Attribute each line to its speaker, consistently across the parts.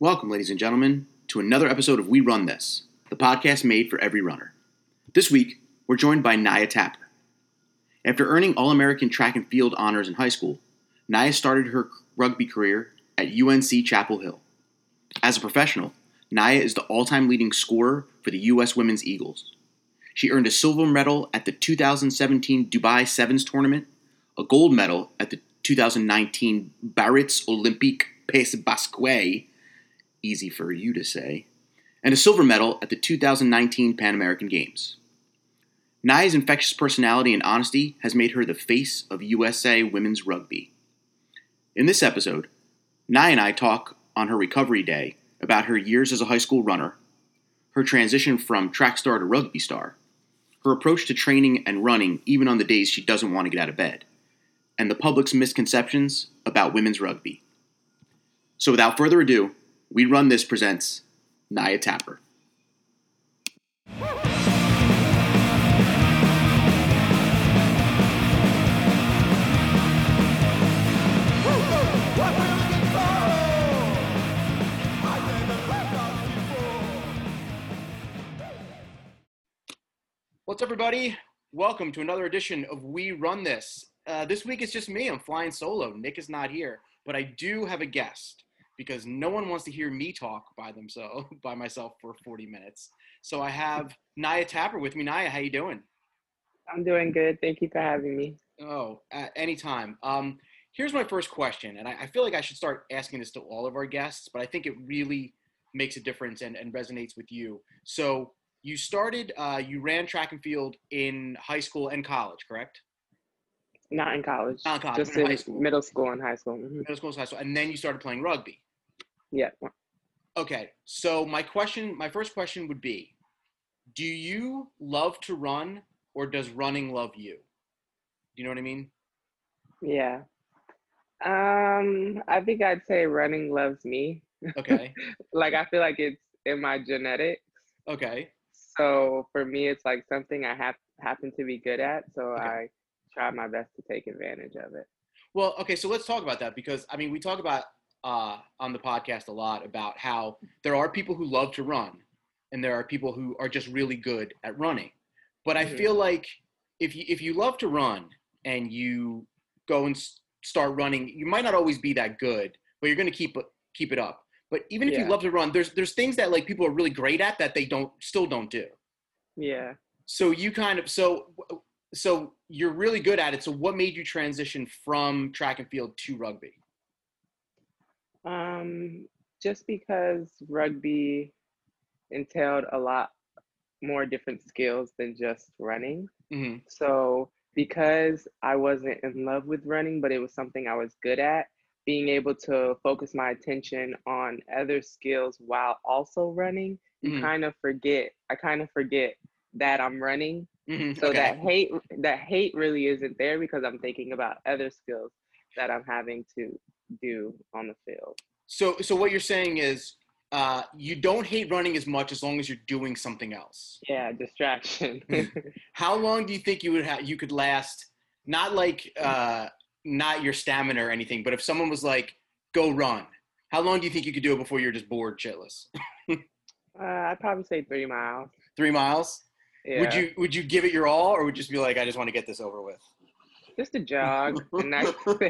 Speaker 1: Welcome, ladies and gentlemen, to another episode of We Run This, the podcast made for every runner. This week, we're joined by Naya Tapper. After earning All American track and field honors in high school, Naya started her rugby career at UNC Chapel Hill. As a professional, Naya is the all time leading scorer for the U.S. Women's Eagles. She earned a silver medal at the 2017 Dubai Sevens tournament, a gold medal at the 2019 Biarritz Olympique Pays Basque, easy for you to say, and a silver medal at the 2019 Pan American Games. Naya's infectious personality and honesty has made her the face of USA women's rugby. In this episode, Naya and I talk on her recovery day about her years as a high school runner, her transition from track star to rugby star, her approach to training and running even on the days she doesn't want to get out of bed, and the public's misconceptions about women's rugby. So without further ado, We Run This presents Naya Tapper. What's everybody? Welcome to another edition of We Run This. Uh, this week it's just me. I'm flying solo. Nick is not here, but I do have a guest because no one wants to hear me talk by themselves by myself for 40 minutes. So I have Naya Tapper with me. Naya, how you doing?
Speaker 2: I'm doing good. Thank you for having me.
Speaker 1: Oh, at any time. Um, here's my first question, and I, I, feel like I should start asking this to all of our guests, but I think it really makes a difference and, and resonates with you. So you started, uh, you ran track and field in high school and college, correct?
Speaker 2: Not in college.
Speaker 1: Not in college,
Speaker 2: just
Speaker 1: in
Speaker 2: in
Speaker 1: high school.
Speaker 2: middle school and high school. Mhm.
Speaker 1: Middle school, and high school, and then you started playing rugby.
Speaker 2: Yeah.
Speaker 1: Okay, so my question, my first question would be, do you love to run, or does running love you? Do you know what I mean?
Speaker 2: Yeah. Um, I think I'd say running loves me.
Speaker 1: Okay,
Speaker 2: Like I feel like it's in my genetics.
Speaker 1: okay,
Speaker 2: So for me, it's like something I have happen to be good at. So
Speaker 1: Okay.
Speaker 2: I try my best to take advantage of it.
Speaker 1: Well, okay, so let's talk about that because I mean, we talk about uh, on the podcast a lot about how there are people who love to run, and there are people who are just really good at running. But I
Speaker 2: Mhm.
Speaker 1: feel like if you if you love to run and you go and s- start running, you might not always be that good, but you're going to keep it keep it up. But even if you love to run, there's there's things that like people are really great at that they don't still don't do.
Speaker 2: Yeah.
Speaker 1: So you kind of so so you're really good at it. So what made you transition from track and field to rugby?
Speaker 2: Um, just because rugby entailed a lot more different skills than just running.
Speaker 1: hmm
Speaker 2: So, because I wasn't in love with running, but it was something I was good at, being able to focus my attention on other skills while also running, you
Speaker 1: Mhm.
Speaker 2: kind of forget. I kind of forget that I'm running.
Speaker 1: hmm
Speaker 2: So
Speaker 1: okay.
Speaker 2: that hate that hate really isn't there because I'm thinking about other skills that I'm having to do on the field.
Speaker 1: So, so what you're saying is, uh, you don't hate running as much as long as you're doing something else.
Speaker 2: Yeah, distraction.
Speaker 1: How long do you think you would have? You could last? Not like, uh, not your stamina or anything, but if someone was like, "Go run," how long do you think you could do it before you're just bored shitless?
Speaker 2: uh, I'd probably say three miles.
Speaker 1: Three miles?
Speaker 2: Yeah.
Speaker 1: Would you Would you give it your all, or would you just be like, "I just want to get this over with"?
Speaker 2: just a jog, a nice.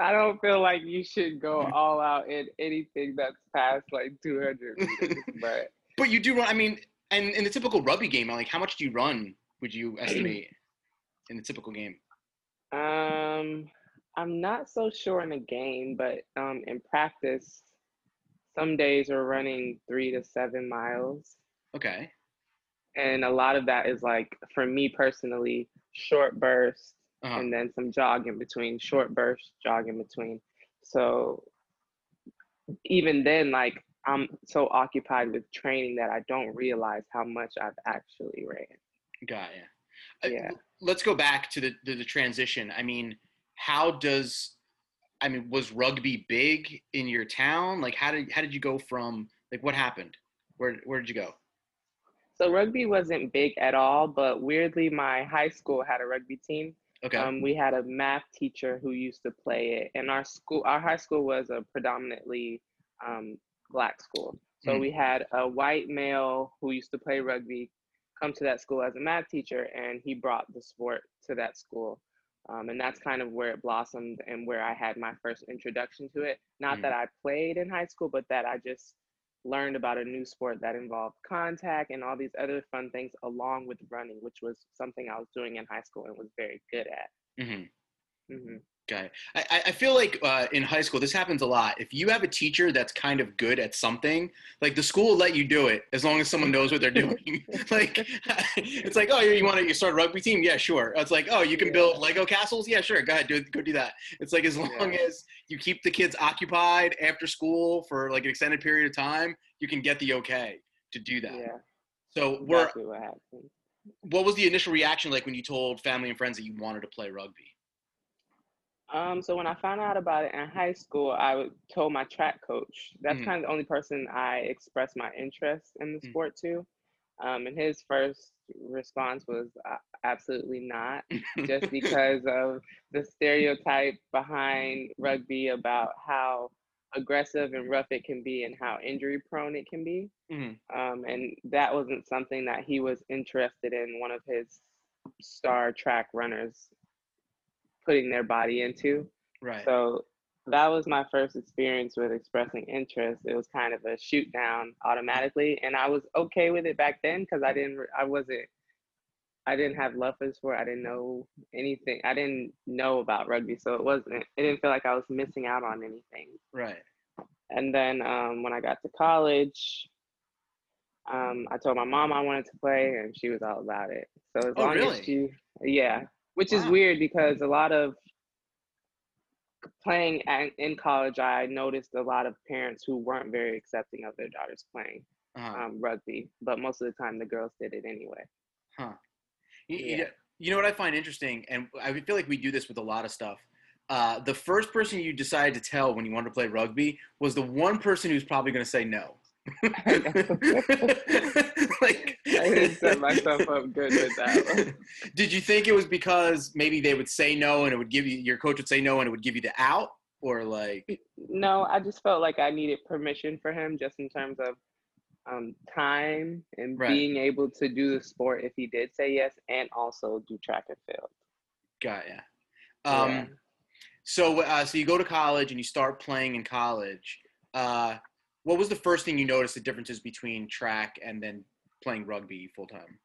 Speaker 2: I don't feel like you should go all out in anything that's past like 200 meters, but
Speaker 1: But you do run. I mean, and in the typical rugby game, like, how much do you run? Would you estimate in the typical game?
Speaker 2: um, I'm not so sure in a game, but um, in practice, some days we're running three to seven miles,
Speaker 1: Okay.
Speaker 2: and a lot of that is like for me personally, short bursts
Speaker 1: Uh-huh.
Speaker 2: and then some jog in between, short bursts, jog in between. So even then, like I'm so occupied with training that I don't realize how much I've actually ran.
Speaker 1: Got ya. Uh,
Speaker 2: Yeah.
Speaker 1: Let's go back to the, the the transition. I mean, how does I mean, was rugby big in your town? Like, how did how did you go from like what happened? Where where did you go?
Speaker 2: So rugby wasn't big at all, but weirdly, my high school had a rugby team.
Speaker 1: Okay.
Speaker 2: Um, we had a math teacher who used to play it, and our school, our high school was a predominantly um, black school. So
Speaker 1: Mm.
Speaker 2: we had a white male who used to play rugby come to that school as a math teacher, and he brought the sport to that school. Um, and that's kind of where it blossomed and where I had my first introduction to it. Not
Speaker 1: Mm.
Speaker 2: that I played in high school, but that I just learned about a new sport that involved contact and all these other fun things along with running, which was something I was doing in high school and was very good at.
Speaker 1: hmm
Speaker 2: hmm
Speaker 1: Okay. I, I- feel like uh, in high school, this happens a lot. If you have a teacher that's kind of good at something, like the school will let you do it as long as someone knows what they're doing. like, it's like, oh, you want to you start a rugby team? Yeah, sure. It's like, oh, you can build Lego castles? Yeah, sure. Go ahead, do go do that. It's like as long
Speaker 2: Yeah.
Speaker 1: as you keep the kids occupied after school for like an extended period of time, you can get the okay to do that.
Speaker 2: Yeah,
Speaker 1: So, we're,
Speaker 2: exactly what happened.
Speaker 1: what was the initial reaction like when you told family and friends that you wanted to play rugby?
Speaker 2: Um, so when I found out about it in high school, I told my track coach. That's
Speaker 1: Mhm.
Speaker 2: kind of the only person I expressed my interest in the
Speaker 1: Mm.
Speaker 2: sport to. Um, and his first response was uh, absolutely not, just because of the stereotype behind rugby about how aggressive and rough it can be and how injury prone it can be.
Speaker 1: Mhm.
Speaker 2: Um, and that wasn't something that he was interested in one of his star track runners putting their body into.
Speaker 1: Right.
Speaker 2: So that was my first experience with expressing interest. It was kind of a shoot down automatically, and I was okay with it back then because I didn't, I wasn't, I didn't have love for sport. I didn't know anything. I didn't know about rugby, so it wasn't. It didn't feel like I was missing out on anything.
Speaker 1: right.
Speaker 2: And then um, when I got to college, um, I told my mom I wanted to play, and she was all about it. So as
Speaker 1: Oh,
Speaker 2: long
Speaker 1: really?
Speaker 2: as she, yeah, which is weird because a lot of playing at, in college, I noticed a lot of parents who weren't very accepting of their daughters playing
Speaker 1: Uh-huh.
Speaker 2: um, rugby, but most of the time the girls did it anyway.
Speaker 1: Huh. You,
Speaker 2: Yeah.
Speaker 1: know- you know what I find interesting, and I feel like we do this with a lot of stuff. Uh, the first person you decided to tell when you wanted to play rugby was the one person who's probably going to say no. like,
Speaker 2: I didn't set myself up good with that one.
Speaker 1: Did you think it was because maybe they would say no and it would give you your coach would say no and it would give you the out, or like?
Speaker 2: No, I just felt like I needed permission for him just in terms of um, time and
Speaker 1: Right.
Speaker 2: being able to do the sport if he did say yes and also do track and field.
Speaker 1: Got ya. Um,
Speaker 2: Yeah.
Speaker 1: So, uh, so you go to college and you start playing in college. Uh, what was the first thing you noticed the differences between track and then playing rugby full time?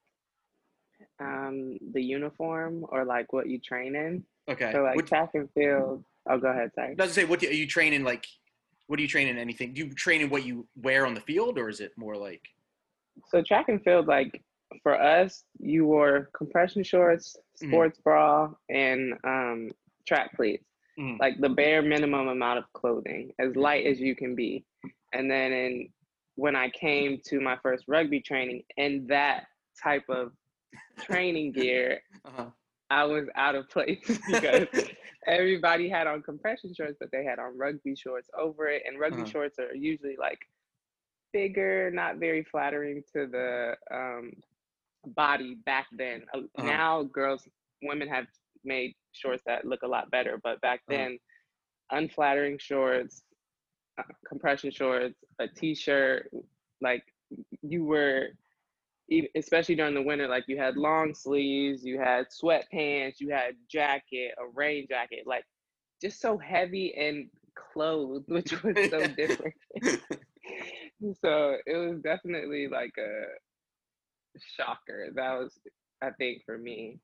Speaker 2: Um, the uniform or like what you train in.
Speaker 1: Okay.
Speaker 2: So like
Speaker 1: what,
Speaker 2: track and field. Oh, go ahead. Sorry.
Speaker 1: does it say what do, are you training like? What do you train in? Anything? Do you train in what you wear on the field, or is it more like?
Speaker 2: So track and field, like for us, you wore compression shorts,
Speaker 1: Mhm.
Speaker 2: sports bra, and um, track cleats.
Speaker 1: Mhm.
Speaker 2: Like the bare minimum amount of clothing, as light as you can be. And then in when I came to my first rugby training in that type of training gear,
Speaker 1: Uh-huh.
Speaker 2: I was out of place because everybody had on compression shorts, but they had on rugby shorts over it. And rugby
Speaker 1: Uh-huh.
Speaker 2: shorts are usually like bigger, not very flattering to the um, body back then. Uh,
Speaker 1: Uh-huh.
Speaker 2: Now, girls, women have made shorts that look a lot better, but back
Speaker 1: Uh-huh.
Speaker 2: then, unflattering shorts, compression shorts, a t shirt, like you were especially during the winter, like you had long sleeves, you had sweatpants, you had jacket, a rain jacket, like just so heavy and clothed, which was so different. so it was definitely like a shocker. That was, I think, for me.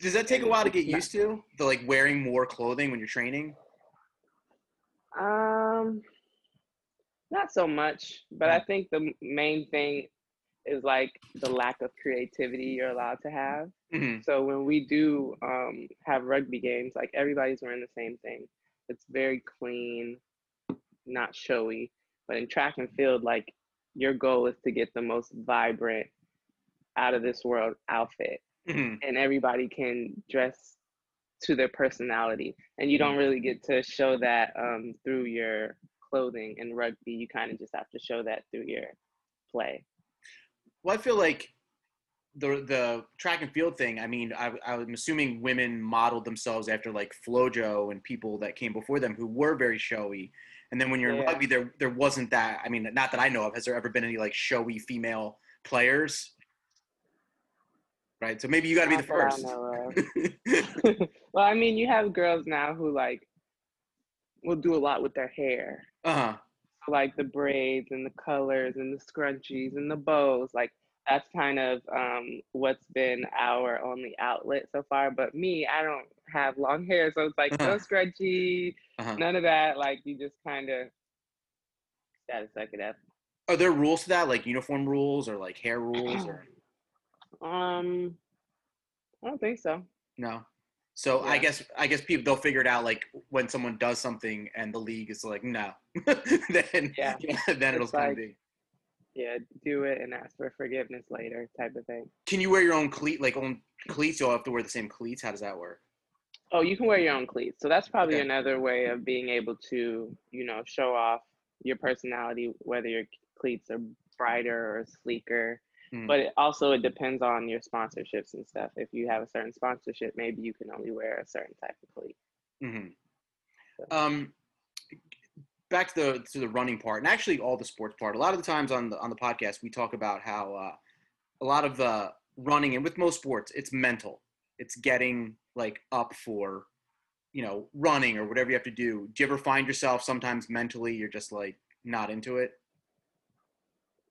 Speaker 1: Does that take a while to get used to? The like wearing more clothing when you're training.
Speaker 2: Um, not so much, but I think the main thing is like the lack of creativity you're allowed to have.
Speaker 1: hmm
Speaker 2: So when we do um, have rugby games, like everybody's wearing the same thing. It's very clean, not showy. But in track and field, like your goal is to get the most vibrant, out of this world outfit,
Speaker 1: hmm
Speaker 2: and everybody can dress to their personality. And you don't really get to show that um, through your clothing in rugby. You kind of just have to show that through your play.
Speaker 1: Well, I feel like the the track and field thing. I mean, I, I'm assuming women modeled themselves after like FloJo and people that came before them who were very showy. And then when you're in rugby, there there wasn't that. I mean, not that I know of. Has there ever been any like showy female players? Right. So maybe you got to be the
Speaker 2: I
Speaker 1: first.
Speaker 2: know well, I mean, you have girls now who like will do a lot with their hair.
Speaker 1: uh huh.
Speaker 2: So, like the braids and the colors and the scrunchies and the bows. Like that's kind of um, what's been our only outlet so far. But me, I don't have long hair, so it's like no scrunchie,
Speaker 1: Uh-huh.
Speaker 2: none of that. Like you just kind of gotta suck it up.
Speaker 1: Are there rules to that, like uniform rules or like hair rules or
Speaker 2: Um, I don't think so.
Speaker 1: no? So I guess I guess people they'll figure it out like when someone does something and the league is like no, then
Speaker 2: Yeah.
Speaker 1: then it'll
Speaker 2: like-
Speaker 1: be.
Speaker 2: Yeah, do it and ask for forgiveness later, type of thing.
Speaker 1: Can you wear your own cleat like own cleats? You'll have to wear the same cleats. How does that work?
Speaker 2: Oh, you can wear your own cleats. So that's probably
Speaker 1: Okay.
Speaker 2: another way of being able to, you know, show off your personality, whether your cleats are brighter or sleeker.
Speaker 1: Hmm.
Speaker 2: But it also it depends on your sponsorships and stuff. If you have a certain sponsorship, maybe you can only wear a certain type of cleat.
Speaker 1: hmm Um, back to the to the running part, and actually all the sports part. A lot of the times on the on the podcast, we talk about how uh, a lot of uh, running, and with most sports, it's mental. It's getting like up for, you know, running or whatever you have to do. Do you ever find yourself sometimes mentally you're just like not into it?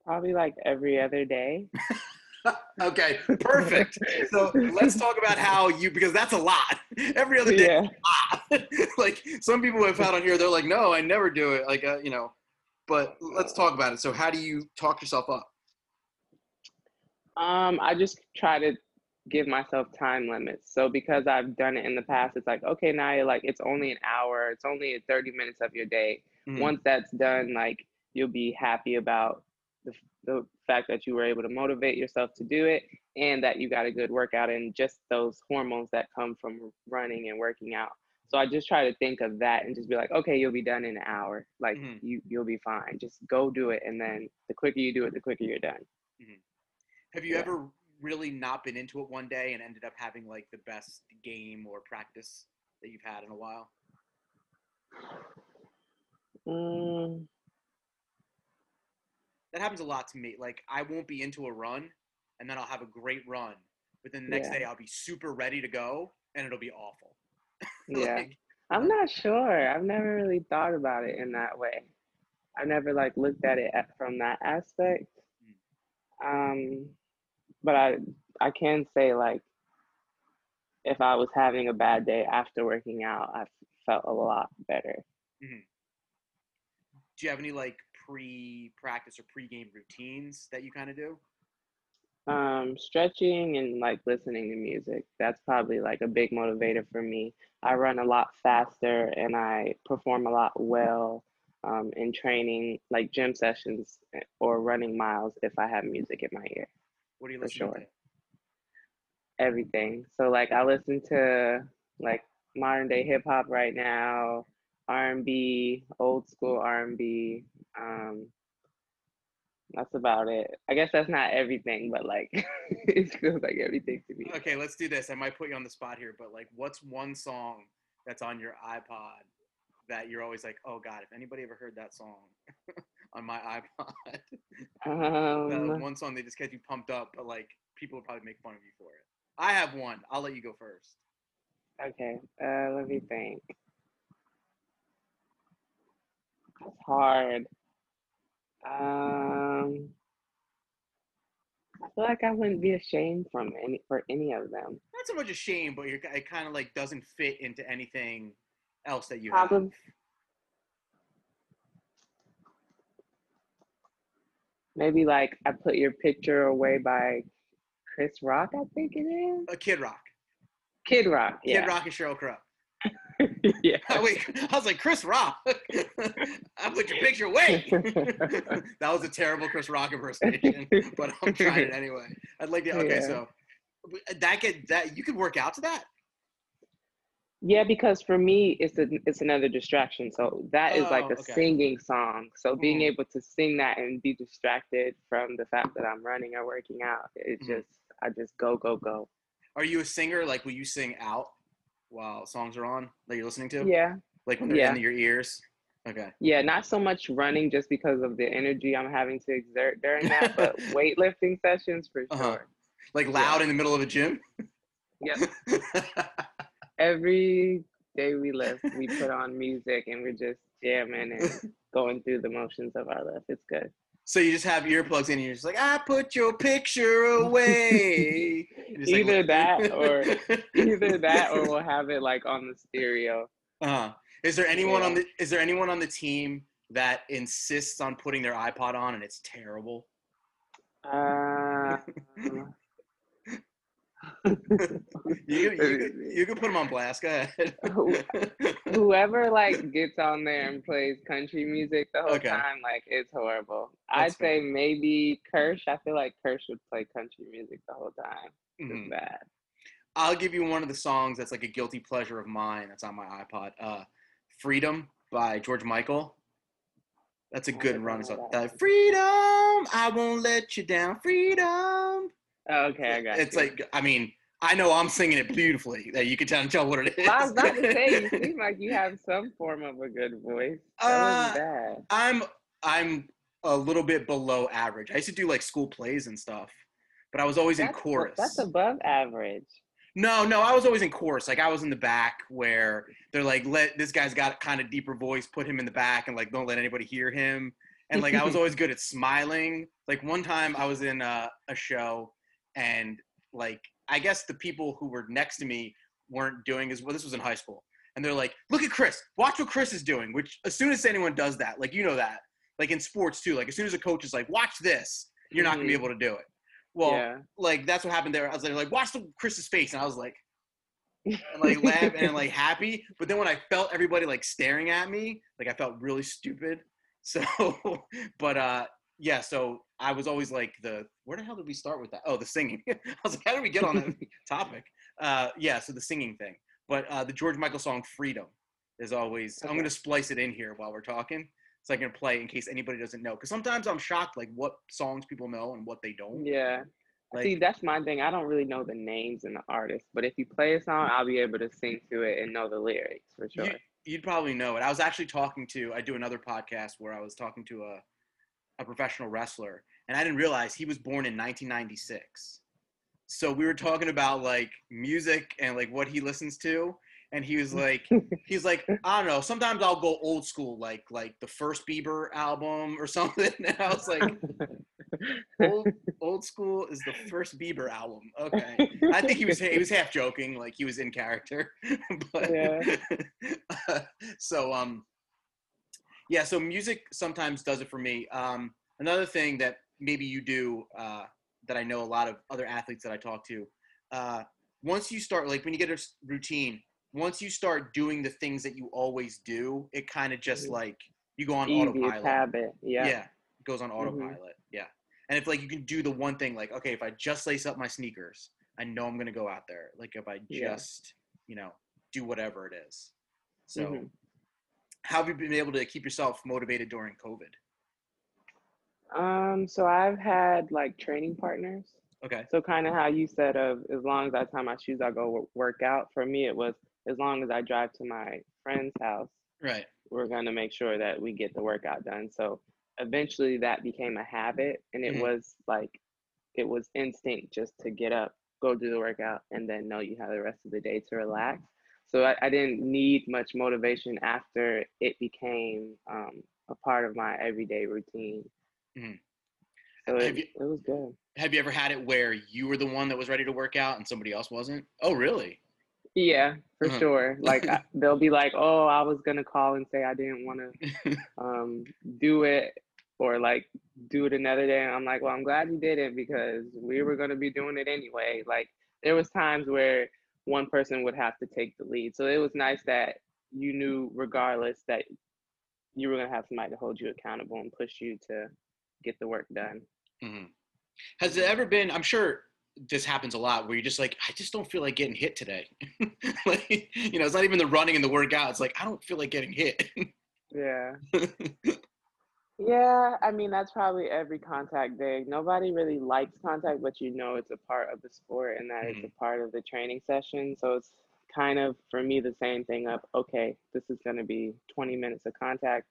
Speaker 2: Probably like every other day.
Speaker 1: Okay, perfect. so let's talk about how you because that's a lot. Every other day,
Speaker 2: Yeah.
Speaker 1: like some people have had on here, they're like, no, I never do it. Like, uh, you know, but let's talk about it. So, how do you talk yourself up?
Speaker 2: Um, I just try to give myself time limits. So because I've done it in the past, it's like, okay, now like it's only an hour, it's only 30 minutes of your day.
Speaker 1: Mhm.
Speaker 2: Once that's done, like you'll be happy about the, fact that you were able to motivate yourself to do it and that you got a good workout and just those hormones that come from running and working out. So I just try to think of that and just be like, okay, you'll be done in an hour. Like
Speaker 1: Mhm.
Speaker 2: you you'll be fine. Just go do it and then the quicker you do it, the quicker you're done.
Speaker 1: Have you
Speaker 2: Yeah.
Speaker 1: ever really not been into it one day and ended up having like the best game or practice that you've had in a while?
Speaker 2: Mm,
Speaker 1: That happens a lot to me. Like, I won't be into a run and then I'll have a great run, but then the next
Speaker 2: Yeah.
Speaker 1: day I'll be super ready to go and it'll be awful.
Speaker 2: yeah. I'm not sure. I've never really thought about it in that way. I never like looked at it at, from that aspect. Um, but I I can say like if I was having a bad day after working out, I felt a lot better.
Speaker 1: do you have any like pre-practice or pre-game routines that you kind of do?
Speaker 2: Um, stretching and like listening to music. That's probably like a big motivator for me. I run a lot faster and I perform a lot well um, in training, like gym sessions eh, or running miles if I have music in my ear.
Speaker 1: What do you listen
Speaker 2: sure.
Speaker 1: to?
Speaker 2: Everything. So like I listen to like modern day hip hop right now, R and B, old school R and B. Um, that's about it. I guess that's not everything, but like it feels like everything to me.
Speaker 1: Okay, let's do this. I might put you on the spot here, but like, what's one song that's on your iPod that you're always like, oh god, if anybody ever heard that song on my iPod,
Speaker 2: Um,
Speaker 1: one song that just gets you pumped up, but like people would probably make fun of you for it. I have one. I'll let you go first.
Speaker 2: okay, uh, let me think. That's hard. Um, I feel like I wouldn't be ashamed from any for any of them.
Speaker 1: Not so much ashamed, but you're, it kind of like doesn't fit into anything else that you have.
Speaker 2: Maybe like I put your picture away by Chris Rock, I think it is.
Speaker 1: A Kid Rock.
Speaker 2: Kid Rock, Yeah. Kid.
Speaker 1: Rock and Sheryl Crow.
Speaker 2: yeah.
Speaker 1: I was like, Chris Rock. I put your picture away. that was a terrible Chris Rock impersonation, but I'm trying it anyway. I'd like to. Okay,
Speaker 2: Yeah.
Speaker 1: so that could that you could work out to that.
Speaker 2: Yeah, because for me, it's a it's another distraction. So that is like
Speaker 1: Oh,
Speaker 2: a
Speaker 1: okay.
Speaker 2: singing song. So being
Speaker 1: Mhm.
Speaker 2: able to sing that and be distracted from the fact that I'm running or working out, it
Speaker 1: Mhm.
Speaker 2: just I just go go go.
Speaker 1: Are you a singer? Like, will you sing out while songs are on that you're listening to?
Speaker 2: Yeah,
Speaker 1: Like when they're
Speaker 2: Yeah.
Speaker 1: in your ears. Okay.
Speaker 2: yeah. Not so much running just because of the energy I'm having to exert during that, but weightlifting sessions for sure.
Speaker 1: Uh-huh. Like loud in the middle of a gym.
Speaker 2: Yep. Every day we lift, we put on music and we're just jamming and going through the motions of our lift. It's good.
Speaker 1: So you just have earplugs in and you're just like, I put your picture away. Just, like,
Speaker 2: Either that or either that or we'll have it like on the stereo.
Speaker 1: Uh-huh. Is there anyone on the is there anyone on the team that insists on putting their iPod on and it's terrible?
Speaker 2: Uh,
Speaker 1: You you, you could put them on blast. Go ahead.
Speaker 2: Whoever like gets on there and plays country music the whole
Speaker 1: Okay.
Speaker 2: time, like it's horrible.
Speaker 1: That's
Speaker 2: I'd say maybe Kirshe. I feel like Kirshe would play country music the whole time. It's
Speaker 1: Mhm.
Speaker 2: bad.
Speaker 1: I'll give you one of the songs that's like a guilty pleasure of mine that's on my iPod. Uh, Freedom by George Michael. That's a good run song.
Speaker 2: that
Speaker 1: Freedom, I won't let you down. Freedom.
Speaker 2: Okay, I got it.
Speaker 1: It's
Speaker 2: you.
Speaker 1: like I mean I know I'm singing it beautifully. That you can tell, tell what it is.
Speaker 2: I was about to say, you seem like you have some form of a good voice. That
Speaker 1: Uh,
Speaker 2: bad.
Speaker 1: I'm I'm a little bit below average. I used to do like school plays and stuff, but I was always in chorus.
Speaker 2: that's above average.
Speaker 1: No, no, I was always in chorus. Like I was in the back where they're like, let this guy's got kind of deeper voice, put him in the back and like don't let anybody hear him. And like I was always good at smiling. Like one time I was in a, a show and like I guess the people who were next to me weren't doing as well. This was in high school. And they're like, look at Chris, watch what Chris is doing. Which as soon as anyone does that, like you know that, like in sports too, like as soon as a coach is like, watch this, you're not gonna be
Speaker 2: Mhm.
Speaker 1: able to do it. Well,
Speaker 2: yeah.
Speaker 1: like that's what happened there. I was like, like watch the Chris's face, and I was like, and like laugh and like happy. But then when I felt everybody like staring at me, like I felt really stupid. So, but uh, yeah. So I was always like the where the hell did we start with that? Oh, the singing. I was like, how did we get on that topic? Uh, yeah. So the singing thing. But uh, the George Michael song "Freedom" is always. I'm gonna splice it in here while we're talking. So I can play in case anybody doesn't know. Because sometimes I'm shocked, like what songs people know and what they don't.
Speaker 2: Yeah.
Speaker 1: Like,
Speaker 2: See, that's my thing. I don't really know the names and the artists, but if you play a song, I'll be able to sing to it and know the lyrics for sure.
Speaker 1: You, you'd probably know it. I was actually talking to. I do another podcast where I was talking to a a professional wrestler, and I didn't realize he was born in 1996. So we were talking about like music and like what he listens to, and he was like, he's like, I don't know. Sometimes I'll go old school, like like the first Bieber album or something. And I was like, old old school is the first Bieber album. Okay. I think he was he was half joking, like he was in character. but
Speaker 2: Yeah.
Speaker 1: so um yeah, so music sometimes does it for me. Um another thing that maybe you do uh that I know a lot of other athletes that I talk to, uh once you start like when you get a routine, once you start doing the things that you always do, it kind of just
Speaker 2: Mhm.
Speaker 1: like you go on
Speaker 2: Easiest
Speaker 1: autopilot.
Speaker 2: habit. Yeah.
Speaker 1: Yeah, it goes on autopilot. Yeah. And if like you can do the one thing, like, okay, if I just lace up my sneakers, I know I'm gonna go out there. Like if I
Speaker 2: Yeah.
Speaker 1: just, you know, do whatever it is. So
Speaker 2: Mhm.
Speaker 1: How have you been able to keep yourself motivated during COVID?
Speaker 2: Um, so I've had like training partners.
Speaker 1: Okay.
Speaker 2: So kind of how you said of as long as I tie my shoes, I'll go work out. For me, it was as long as I drive to my friend's house,
Speaker 1: Right.
Speaker 2: we're gonna make sure that we get the workout done. So eventually that became a habit and it
Speaker 1: Mhm.
Speaker 2: was like it was instinct just to get up, go do the workout, and then know you have the rest of the day to relax. So I, I didn't need much motivation after it became um, a part of my everyday routine.
Speaker 1: Mhm.
Speaker 2: So it,
Speaker 1: you-
Speaker 2: it was good.
Speaker 1: Have you ever had it where you were the one that was ready to work out and somebody else wasn't? Oh, really?
Speaker 2: Yeah, for
Speaker 1: Uh-huh.
Speaker 2: sure. Like I- they'll be like, "Oh, I was gonna call and say I didn't want to um, do it or like do it another day." And I'm like, "Well, I'm glad you didn't because we were gonna be doing it anyway." Like there was times where one person would have to take the lead, so it was nice that you knew, regardless, that you were gonna have somebody to hold you accountable and push you to get the work done.
Speaker 1: hmm Has it ever been? I'm sure this happens a lot where you're just like, I just don't feel like getting hit today. like, you know, it's not even the running and the workout. It's like I don't feel like getting hit.
Speaker 2: Yeah. Yeah, I mean that's probably every contact day. Nobody really likes contact, but you know it's a part of the sport and that it's
Speaker 1: Mhm.
Speaker 2: a part of the training session. So it's kind of for me the same thing of okay, this is gonna be 20 minutes of contact.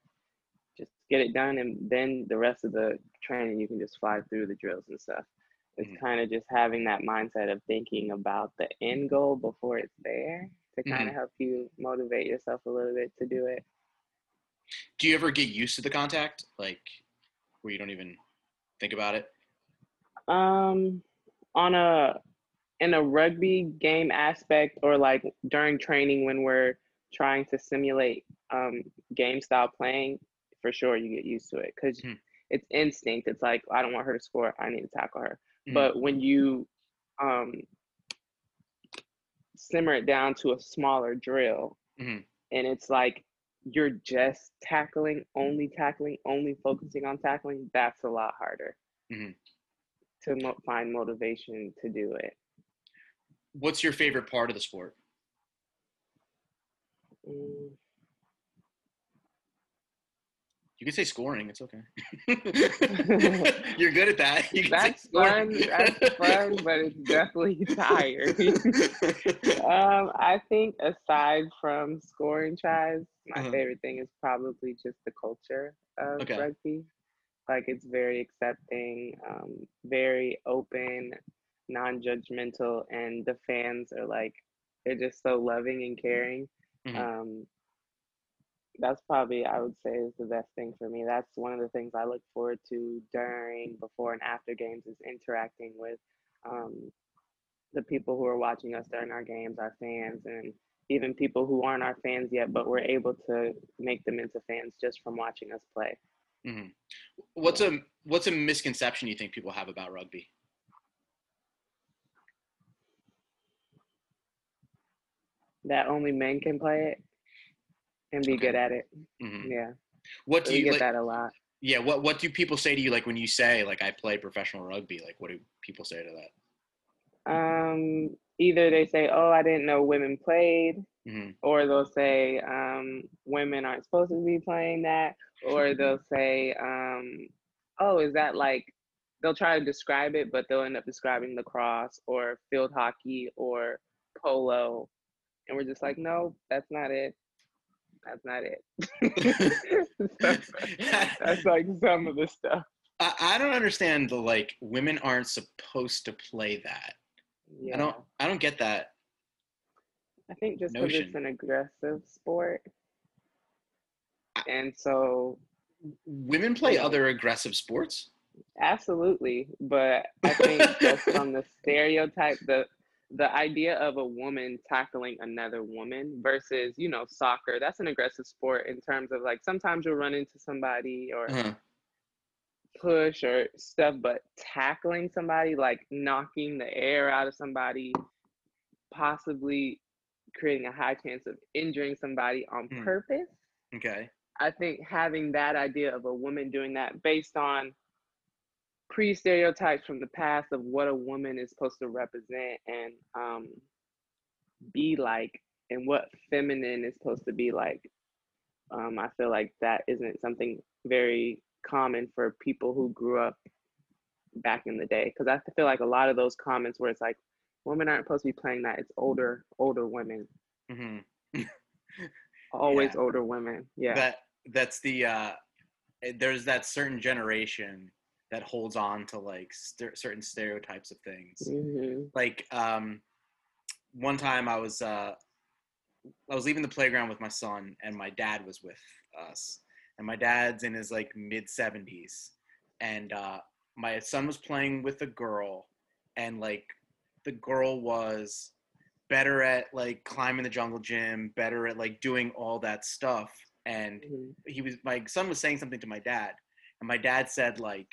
Speaker 2: Just get it done and then the rest of the training you can just fly through the drills and stuff. It's
Speaker 1: Mhm.
Speaker 2: kind of just having that mindset of thinking about the end goal before it's there to kind
Speaker 1: Mhm.
Speaker 2: of help you motivate yourself a little bit to do it.
Speaker 1: Do you ever get used to the contact, like where you don't even think about it?
Speaker 2: Um, on a in a rugby game aspect, or like during training when we're trying to simulate um, game style playing, for sure you get used to it because
Speaker 1: Mhm.
Speaker 2: it's instinct. It's like I don't want her to score. I need to tackle her.
Speaker 1: Mhm.
Speaker 2: But when you um, simmer it down to a smaller drill,
Speaker 1: Mhm.
Speaker 2: and it's like you're just tackling, only tackling, only focusing on tackling, that's a lot harder
Speaker 1: Mhm.
Speaker 2: to mo- find motivation to do it.
Speaker 1: What's your favorite part of the sport?
Speaker 2: Mm,
Speaker 1: You can say scoring. It's okay. You're good at that.
Speaker 2: That's fun. That's fun, but it's definitely tiring. um, I think aside from scoring tries, my
Speaker 1: Uh-huh.
Speaker 2: favorite thing is probably just the culture of
Speaker 1: Okay.
Speaker 2: rugby. Like it's very accepting, um, very open, non-judgmental, and the fans are like they're just so loving and caring.
Speaker 1: Mhm.
Speaker 2: Um, that's probably I would say is the best thing for me. That's one of the things I look forward to during, before, and after games is interacting with um, the people who are watching us during our games, our fans, and even people who aren't our fans yet, but we're able to make them into fans just from watching us play.
Speaker 1: Mhm. What's a what's a misconception you think people have about rugby?
Speaker 2: That only men can play it and be
Speaker 1: Okay.
Speaker 2: good at it.
Speaker 1: Mhm.
Speaker 2: Yeah,
Speaker 1: What do
Speaker 2: we
Speaker 1: you
Speaker 2: get
Speaker 1: like?
Speaker 2: that a lot.
Speaker 1: Yeah. What what do people say to you like when you say like I play professional rugby? Like what do people say to that?
Speaker 2: Um, either they say, "Oh, I didn't know women played,"
Speaker 1: hmm
Speaker 2: or they'll say um, women aren't supposed to be playing that, or they'll say, um, "Oh, is that like?" They'll try to describe it, but they'll end up describing lacrosse or field hockey or polo, and we're just like, "No, that's not it. That's not it." that's, that's like some of the stuff.
Speaker 1: I, I don't understand the like women aren't supposed to play that.
Speaker 2: Yeah,
Speaker 1: I don't I don't get that.
Speaker 2: I think just because it's an aggressive sport, and so
Speaker 1: Women play other aggressive sports.
Speaker 2: Absolutely, but I think just from the stereotype, the the idea of a woman tackling another woman versus you know soccer, that's an aggressive sport in terms of like sometimes you'll run into somebody or
Speaker 1: Uh-huh.
Speaker 2: push or stuff, but tackling somebody like knocking the air out of somebody, possibly creating a high chance of injuring somebody on
Speaker 1: Hmm.
Speaker 2: purpose.
Speaker 1: Okay.
Speaker 2: I think having that idea of a woman doing that based on pre stereotypes from the past of what a woman is supposed to represent and um, be like, and what feminine is supposed to be like. Um, I feel like that isn't something very common for people who grew up back in the day. Because I feel like a lot of those comments where it's like, women aren't supposed to be playing that. It's older, older women,
Speaker 1: hmm
Speaker 2: always
Speaker 1: Yeah.
Speaker 2: older women. Yeah.
Speaker 1: That that's the uh eh, there's that certain generation that holds on to like st- certain stereotypes of things.
Speaker 2: hmm
Speaker 1: like um one time i was uh i was leaving the playground with my son and my dad was with us. And my dad's in his like mid 70s and uh my son was playing with a girl. And like the girl was better at like climbing the jungle gym better at like doing all that stuff. And
Speaker 2: hmm
Speaker 1: he was my son was saying something to my dad. And my dad said like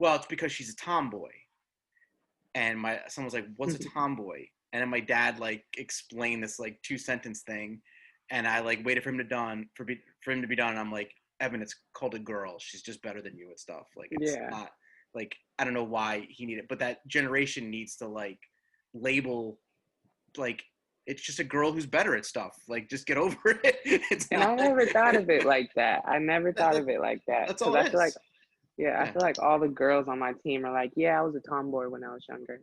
Speaker 1: well it's because she's a tomboy and my son was like what's a mm-hmm. tomboy and then my dad like explained this like two sentence thing and i like waited for him to done for be, for him to be done and i'm like evan it's called a girl she's just better than you at stuff like it's
Speaker 2: Yeah.
Speaker 1: not like i don't know why he needed but that generation needs to like label like it's just a girl who's better at stuff. Like, just get over it. It's
Speaker 2: And
Speaker 1: not,
Speaker 2: I never thought of it like that. I never thought of it like that.
Speaker 1: That's all
Speaker 2: 'Cause
Speaker 1: it
Speaker 2: I feel
Speaker 1: is.
Speaker 2: like, yeah, I feel like all the girls on my team are like, yeah, I was a tomboy when I was younger.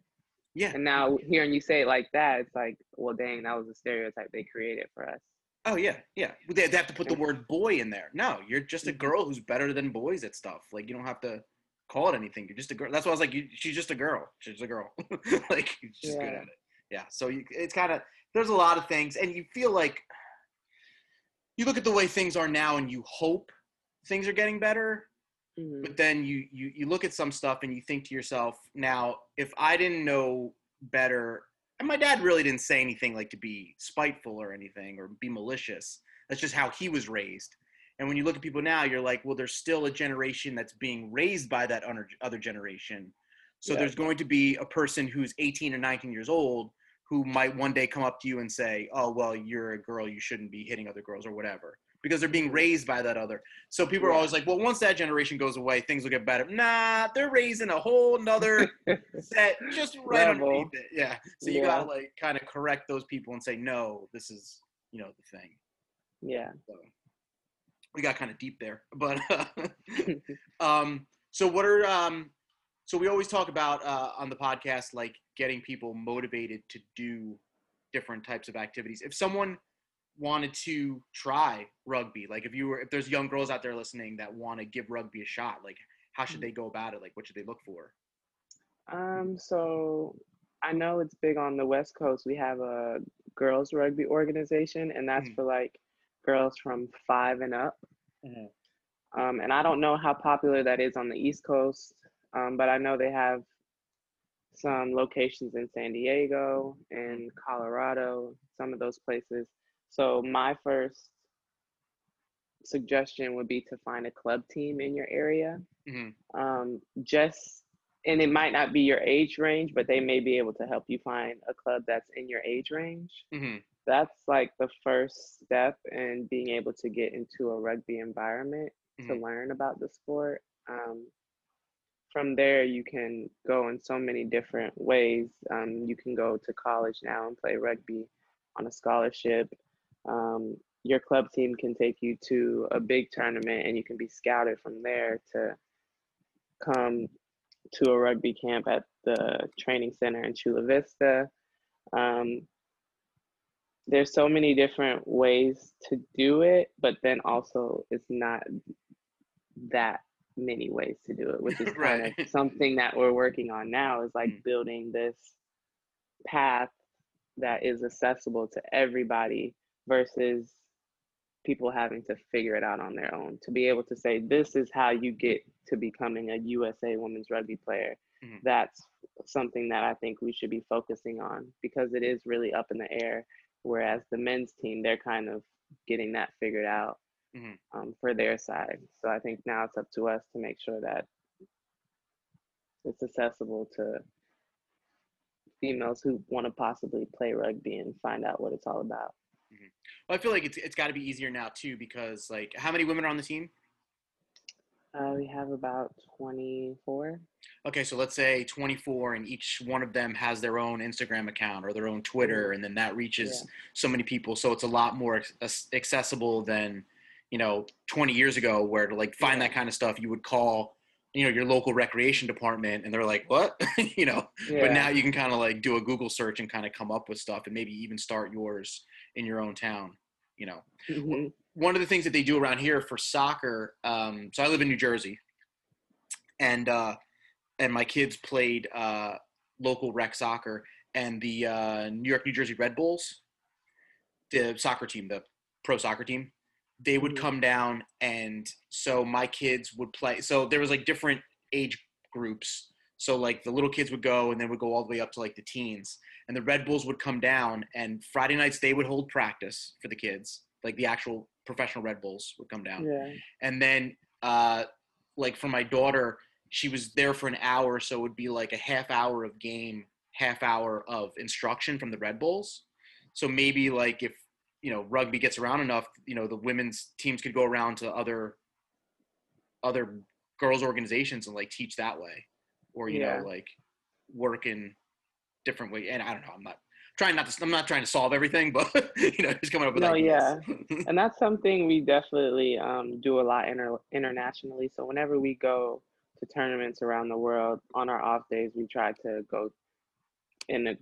Speaker 1: Yeah.
Speaker 2: And now hearing you say it like that, it's like, well, dang, that was a stereotype they created for us.
Speaker 1: Oh yeah, yeah. They, they have to put the word boy in there. No, you're just a
Speaker 2: Mhm.
Speaker 1: girl who's better than boys at stuff. Like you don't have to call it anything. You're just a girl. That's why I was like, you, she's just a girl. She's a girl. like she's just good
Speaker 2: Yeah.
Speaker 1: at it. Yeah. So you, it's kind of there's a lot of things, and you feel like you look at the way things are now, and you hope things are getting better.
Speaker 2: Mhm.
Speaker 1: But then you you you look at some stuff, and you think to yourself, now if I didn't know better and my dad really didn't say anything like to be spiteful or anything or be malicious. That's just how he was raised. And when you look at people now, you're like, well, there's still a generation that's being raised by that other other generation. So
Speaker 2: Yeah.
Speaker 1: there's going to be a person who's 18 or 19 years old who might one day come up to you and say, oh, well, you're a girl, you shouldn't be hitting other girls or whatever. Because they're being raised by that other. So people are always like, well, once that generation goes away, things will get better. Nah, they're raising a whole nother set just right
Speaker 2: Level.
Speaker 1: underneath it. Yeah. So you
Speaker 2: Yeah.
Speaker 1: gotta like kind of correct those people and say, no, this is you know the thing.
Speaker 2: yeah.
Speaker 1: So we got kind of deep there, but uh, um, so what are um, so we always talk about uh, on the podcast like getting people motivated to do different types of activities. If someone wanted to try rugby, like if you were if there's young girls out there listening that want to give rugby a shot, like how should they go about it? Like what should they look for?
Speaker 2: Um, so I know it's big on the West Coast. We have a girls rugby organization, and that's
Speaker 1: Mhm.
Speaker 2: for like girls from five and up.
Speaker 1: Mhm.
Speaker 2: Um, and I don't know how popular that is on the East Coast, um, but I know they have some locations in San Diego and Colorado, some of those places. So my first suggestion would be to find a club team in your area.
Speaker 1: Mhm.
Speaker 2: Um, just and it might not be your age range, but they may be able to help you find a club that's in your age range.
Speaker 1: hmm
Speaker 2: That's like the first step in being able to get into a rugby environment to
Speaker 1: Mhm.
Speaker 2: learn about the sport. Um, from there, you can go in so many different ways. Um, you can go to college now and play rugby on a scholarship. Um, your club team can take you to a big tournament and you can be scouted from there to come to a rugby camp at the training center in Chula Vista. Um, there's so many different ways to do it, but then also it's not that many ways to do it, which is kind
Speaker 1: Right.
Speaker 2: of something that we're working on now is like
Speaker 1: Mm.
Speaker 2: building this path that is accessible to everybody versus people having to figure it out on their own. To be able to say, this is how you get to becoming a USA women's rugby player.
Speaker 1: Mhm.
Speaker 2: That's something that I think we should be focusing on because it is really up in the air. Whereas the men's team, they're kind of getting that figured out
Speaker 1: Mhm.
Speaker 2: um, for their side. So I think now it's up to us to make sure that it's accessible to females who want to possibly play rugby and find out what it's all about.
Speaker 1: Well, I feel like it's it's got to be easier now too because like how many women are on the team?
Speaker 2: Uh, we have about 24.
Speaker 1: Okay, so let's say 24, and each one of them has their own Instagram account or their own Twitter, and then that reaches
Speaker 2: Yeah.
Speaker 1: so many people. So it's a lot more accessible than you know 20 years ago, where to like find
Speaker 2: Yeah.
Speaker 1: that kind of stuff, you would call you know your local recreation department, and they're like, "What?" you know.
Speaker 2: Yeah.
Speaker 1: But now you can kind of like do a Google search and kind of come up with stuff, and maybe even start yours in your own town. You know.
Speaker 2: Mhm.
Speaker 1: one of the things that they do around here for soccer. Um, so I live in New Jersey, and uh, and my kids played uh, local rec soccer, and the uh, New York New Jersey Red Bulls, the soccer team, the pro soccer team, they would
Speaker 2: Mhm.
Speaker 1: come down, and so my kids would play. So there was like different age groups. So like the little kids would go, and then would go all the way up to like the teens, and the Red Bulls would come down, and Friday nights they would hold practice for the kids, like the actual professional Red Bulls would come down.
Speaker 2: Yeah.
Speaker 1: and then uh like for my daughter she was there for an hour so it would be like a half hour of game half hour of instruction from the red bulls. So maybe like if you know rugby gets around enough you know the women's teams could go around to other other girls organizations and like teach that way or you
Speaker 2: Yeah.
Speaker 1: know like work in different way and i don't know i'm not trying not to. I'm not trying to solve everything, but you know, just coming up with
Speaker 2: No,
Speaker 1: ideas.
Speaker 2: and that's something we definitely um, do a lot inter- internationally. So whenever we go to tournaments around the world on our off days, we try to go in a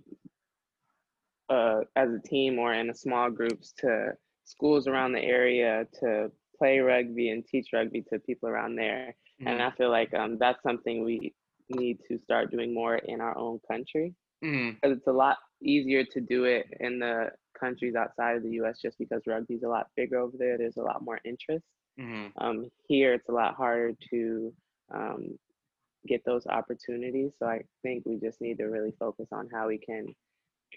Speaker 2: uh, as a team or in a small groups to schools around the area to play rugby and teach rugby to people around there. And I feel like um, that's something we need to start doing more in our own country because it's a lot easier to do it in the countries outside of the U.S. just because rugby's a lot bigger over there. There's a lot more interest.
Speaker 1: hmm
Speaker 2: Um, here, it's a lot harder to um, get those opportunities. So I think we just need to really focus on how we can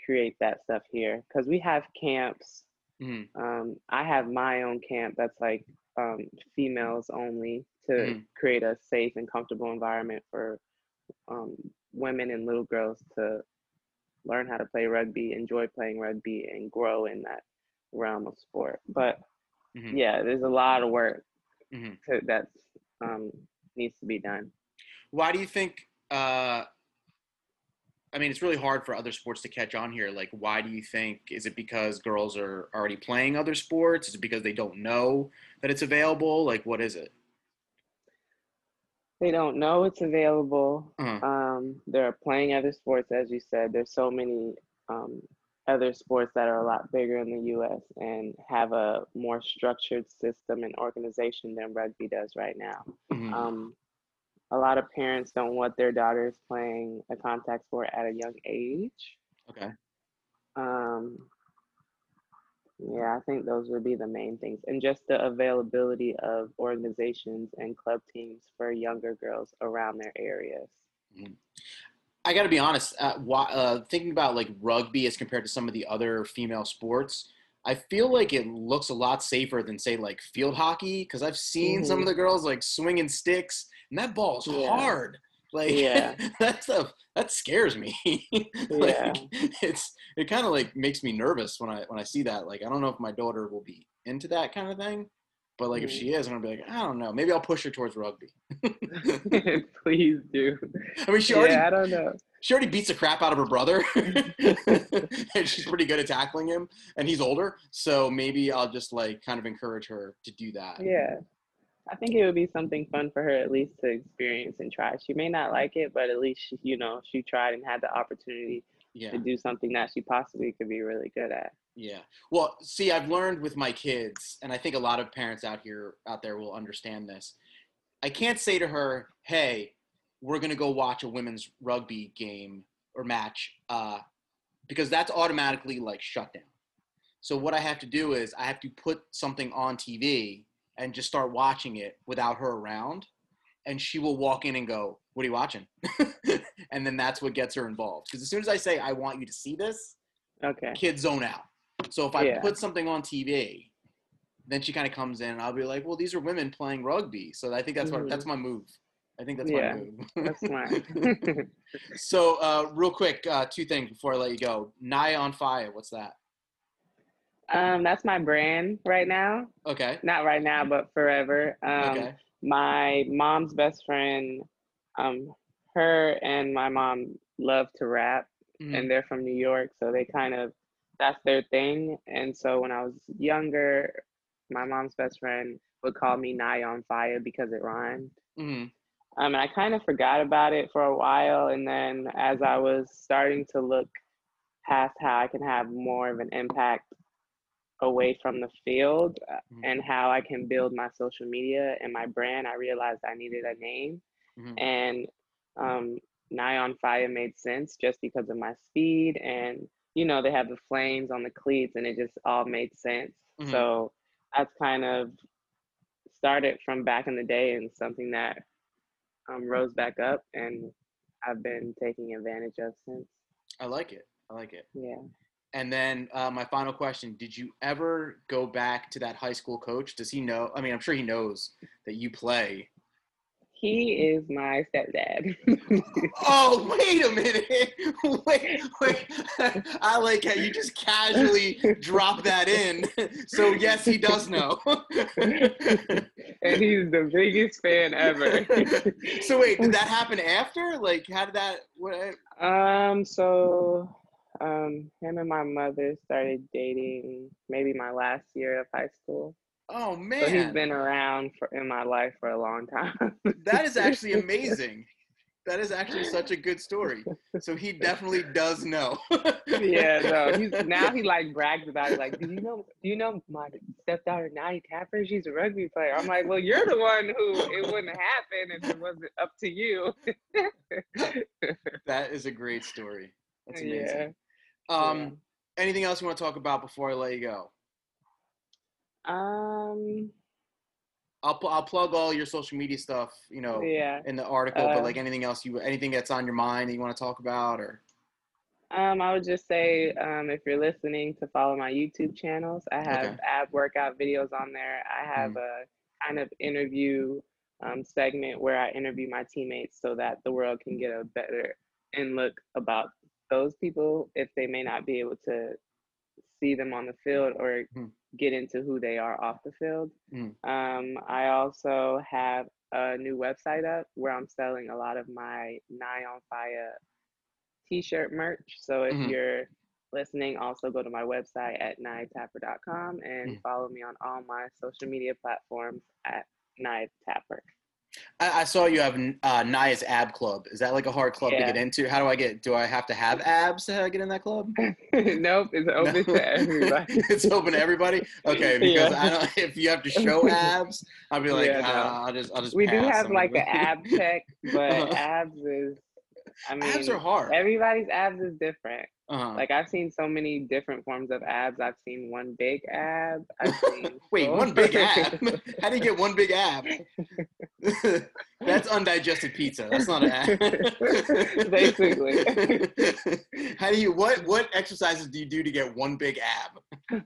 Speaker 2: create that stuff here because we have camps.
Speaker 1: hmm
Speaker 2: Um, I have my own camp that's like um, females only to
Speaker 1: Mhm.
Speaker 2: create a safe and comfortable environment for um, women and little girls to learn how to play rugby, enjoy playing rugby, and grow in that realm of sport. But
Speaker 1: Mhm.
Speaker 2: yeah, there's a lot of work
Speaker 1: Mhm.
Speaker 2: to, that's um, needs to be done.
Speaker 1: Why do you think? Uh, I mean, it's really hard for other sports to catch on here. Like, why do you think? Is it because girls are already playing other sports? Is it because they don't know that it's available? Like, what is it?
Speaker 2: They don't know it's available.
Speaker 1: Uh-huh.
Speaker 2: Um, they're playing other sports, as you said. There's so many um, other sports that are a lot bigger in the U.S. and have a more structured system and organization than rugby does right now.
Speaker 1: Mhm.
Speaker 2: Um, a lot of parents don't want their daughters playing a contact sport at a young age.
Speaker 1: okay.
Speaker 2: Um, yeah, I think those would be the main things, and just the availability of organizations and club teams for younger girls around their areas.
Speaker 1: I got to be honest. Uh, why, uh, thinking about like rugby as compared to some of the other female sports, I feel like it looks a lot safer than say like field hockey because I've seen some of the girls like swinging sticks and that ball's
Speaker 2: Yeah.
Speaker 1: hard. Like
Speaker 2: Yeah.
Speaker 1: that stuff that scares me. like
Speaker 2: Yeah.
Speaker 1: it's it kind of like makes me nervous when I when I see that. Like I don't know if my daughter will be into that kind of thing, but like if
Speaker 2: Mhm.
Speaker 1: she is, I'm gonna be like I don't know. Maybe I'll push her towards rugby.
Speaker 2: Please do.
Speaker 1: I mean, she already
Speaker 2: yeah, I don't know.
Speaker 1: she already beats the crap out of her brother and she's pretty good at tackling him and he's older so maybe i'll just like kind of encourage her to do that
Speaker 2: Yeah. I think it would be something fun for her at least to experience and try. She may not like it, but at least she, you know she tried and had the opportunity
Speaker 1: yeah
Speaker 2: to do something that she possibly could be really good at.
Speaker 1: yeah well see i've learned with my kids and i think a lot of parents out here out there will understand this i can't say to her hey we're going to go watch a women's rugby game or match uh, because that's automatically like shut down so what i have to do is i have to put something on tv and just start watching it without her around and she will walk in and go what are you watching? And then that's what gets her involved. Because as soon as i say i want you to see this
Speaker 2: Okay.
Speaker 1: kids zone out. So if i
Speaker 2: Yeah.
Speaker 1: put something on tv then she kind of comes in and i'll be like well these are women playing rugby. So i think that's what
Speaker 2: Mhm.
Speaker 1: that's my move. I think that's
Speaker 2: Yeah,
Speaker 1: my move.
Speaker 2: That's smart.
Speaker 1: so uh, real quick uh, two things before i let you go. Naya on fire what's that
Speaker 2: um, that's my brand right now.
Speaker 1: okay
Speaker 2: Not right now, but forever. Um,
Speaker 1: okay
Speaker 2: my mom's best friend, um, her and my mom love to rap,
Speaker 1: Mhm.
Speaker 2: and they're from New York, so they kind of that's their thing. And so when I was younger, my mom's best friend would call me Naya on Fire because it rhymed.
Speaker 1: Mhm.
Speaker 2: Um, and I kind of forgot about it for a while, and then as I was starting to look past how I can have more of an impact away from the field uh,
Speaker 1: Mhm.
Speaker 2: and how I can build my social media and my brand, I realized I needed a name.
Speaker 1: Mhm.
Speaker 2: And um, Naya on Fire made sense just because of my speed. And, you know, they have the flames on the cleats, and it just all made sense.
Speaker 1: Mhm.
Speaker 2: So that's kind of started from back in the day and something that um, rose back up and I've been taking advantage of since.
Speaker 1: i like it i like it
Speaker 2: Yeah.
Speaker 1: And then uh, my final question did you ever go back to that high school coach does he know i mean i'm sure he knows that you play
Speaker 2: He is my stepdad.
Speaker 1: Oh, wait a minute. Wait, wait. I like how you just casually drop that in. So, yes, he does know.
Speaker 2: and he's the biggest fan ever.
Speaker 1: so, wait, did that happen after? Like, how did that? What,
Speaker 2: Um, so Um, him and my mother started dating maybe my last year of high school.
Speaker 1: Oh man,
Speaker 2: So he's been around for in my life for a long time.
Speaker 1: that is actually amazing. That is actually such a good story. So he definitely does know.
Speaker 2: yeah, no, he's now he like brags about it. Like, do you know? Do you know my stepdaughter Naya Tapper? She's a rugby player. I'm like, well, you're the one who it wouldn't happen if it wasn't up to you.
Speaker 1: that is a great story. That's amazing.
Speaker 2: yeah.
Speaker 1: Um, anything else you want to talk about before I let you go?
Speaker 2: Um.
Speaker 1: I'll pl- I'll plug all your social media stuff, you know,
Speaker 2: Yeah.
Speaker 1: in the article. but
Speaker 2: Uh,
Speaker 1: like anything else you anything that's on your mind that you want to talk about, or
Speaker 2: Um, I would just say, um, if you're listening, to follow my YouTube channels. I have
Speaker 1: Okay.
Speaker 2: ab workout videos on there. I have a kind of interview um, segment where I interview my teammates so that the world can get a better in look about those people if they may not be able to see them on the field or
Speaker 1: Mhm.
Speaker 2: get into who they are off the field.
Speaker 1: Mhm.
Speaker 2: Um, I also have a new website up where I'm selling a lot of my Naya on Fire t-shirt merch. So if
Speaker 1: Mhm.
Speaker 2: you're listening, also go to my website at niatapper.com and
Speaker 1: Mm.
Speaker 2: follow me on all my social media platforms at niatapper.
Speaker 1: I, I saw you have uh, Naya's Ab Club. Is that like a hard club to get into? How do I get? Do I have to have abs to get in that club?
Speaker 2: nope, it's open
Speaker 1: No.
Speaker 2: to everybody.
Speaker 1: it's open to everybody. Okay, because
Speaker 2: Yeah.
Speaker 1: I don't. If you have to show abs, I'll be like,
Speaker 2: Yeah, no.
Speaker 1: "Ah, I'll just, I'll just.
Speaker 2: we do have like an ab check, but
Speaker 1: Uh-huh.
Speaker 2: abs is I mean
Speaker 1: abs are hard.
Speaker 2: everybody's abs is different.
Speaker 1: Uh-huh.
Speaker 2: Like I've seen so many different forms of abs. I've seen one big ab. I've seen
Speaker 1: Wait, one big ab? How do you get one big ab? That's undigested pizza. That's not an ab.
Speaker 2: Basically.
Speaker 1: How do you? What what exercises do you do to get one big ab?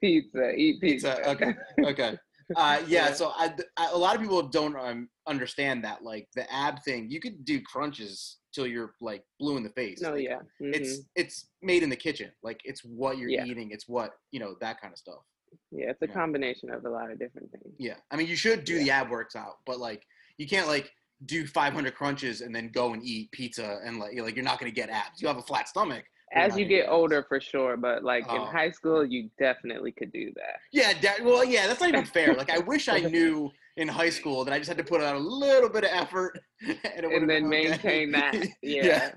Speaker 2: pizza, eat pizza.
Speaker 1: Pizza. Okay. Okay. Uh, yeah,
Speaker 2: Yeah.
Speaker 1: So I, I, a lot of people don't um, understand that, like the ab thing. You could do crunches till you're like blue in the face.
Speaker 2: No,
Speaker 1: Like,
Speaker 2: yeah.
Speaker 1: It's
Speaker 2: mhm.
Speaker 1: it's made in the kitchen. Like it's what you're
Speaker 2: Yeah.
Speaker 1: eating. It's what you know that kind of stuff.
Speaker 2: yeah, it's a
Speaker 1: yeah.
Speaker 2: combination of a lot of different things.
Speaker 1: Yeah, I mean, you should do the ab works out, but like you can't like do 500 crunches and then go and eat pizza and like you're like you're not gonna get abs. You have a flat stomach.
Speaker 2: As you get
Speaker 1: abs.
Speaker 2: older, for sure, but like
Speaker 1: Oh.
Speaker 2: in high school, you definitely could do that.
Speaker 1: Yeah, well, yeah, that's not even fair. Like I wish I knew in high school that I just had to put out a little bit of effort and,
Speaker 2: And then
Speaker 1: been okay.
Speaker 2: maintain that. Yeah,
Speaker 1: yeah,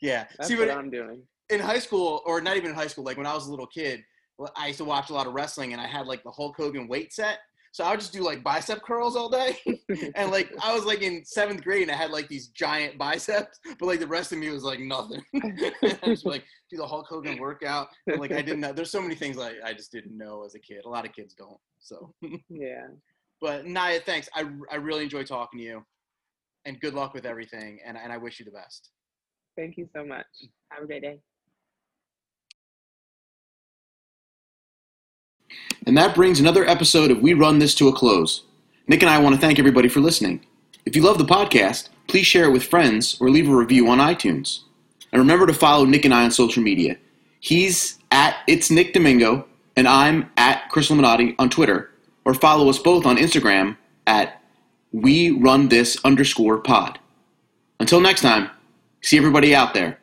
Speaker 1: yeah.
Speaker 2: that's
Speaker 1: See,
Speaker 2: what I'm doing.
Speaker 1: in high school, or not even in high school, like when I was a little kid, I used to watch a lot of wrestling, and I had like the Hulk Hogan weight set. So I would just do like bicep curls all day, and like I was like in seventh grade, and I had like these giant biceps, but like the rest of me was like nothing. I just like do the Hulk Hogan workout, and like I didn't know. There's so many things like I just didn't know as a kid. A lot of kids don't. So,
Speaker 2: Yeah.
Speaker 1: But Naya, thanks. I I really enjoy talking to you, and good luck with everything, and and I wish you the best.
Speaker 2: Thank you so much. Have a great day.
Speaker 1: And that brings another episode of We Run This to a close. Nick and I want to thank everybody for listening. If you love the podcast, please share it with friends or leave a review on iTunes. And remember to follow Nick and I on social media. He's at It's Nick Domingo, and I'm at Chris Illuminati on Twitter. Or follow us both on Instagram at We Run This underscore pod. Until next time, see everybody out there.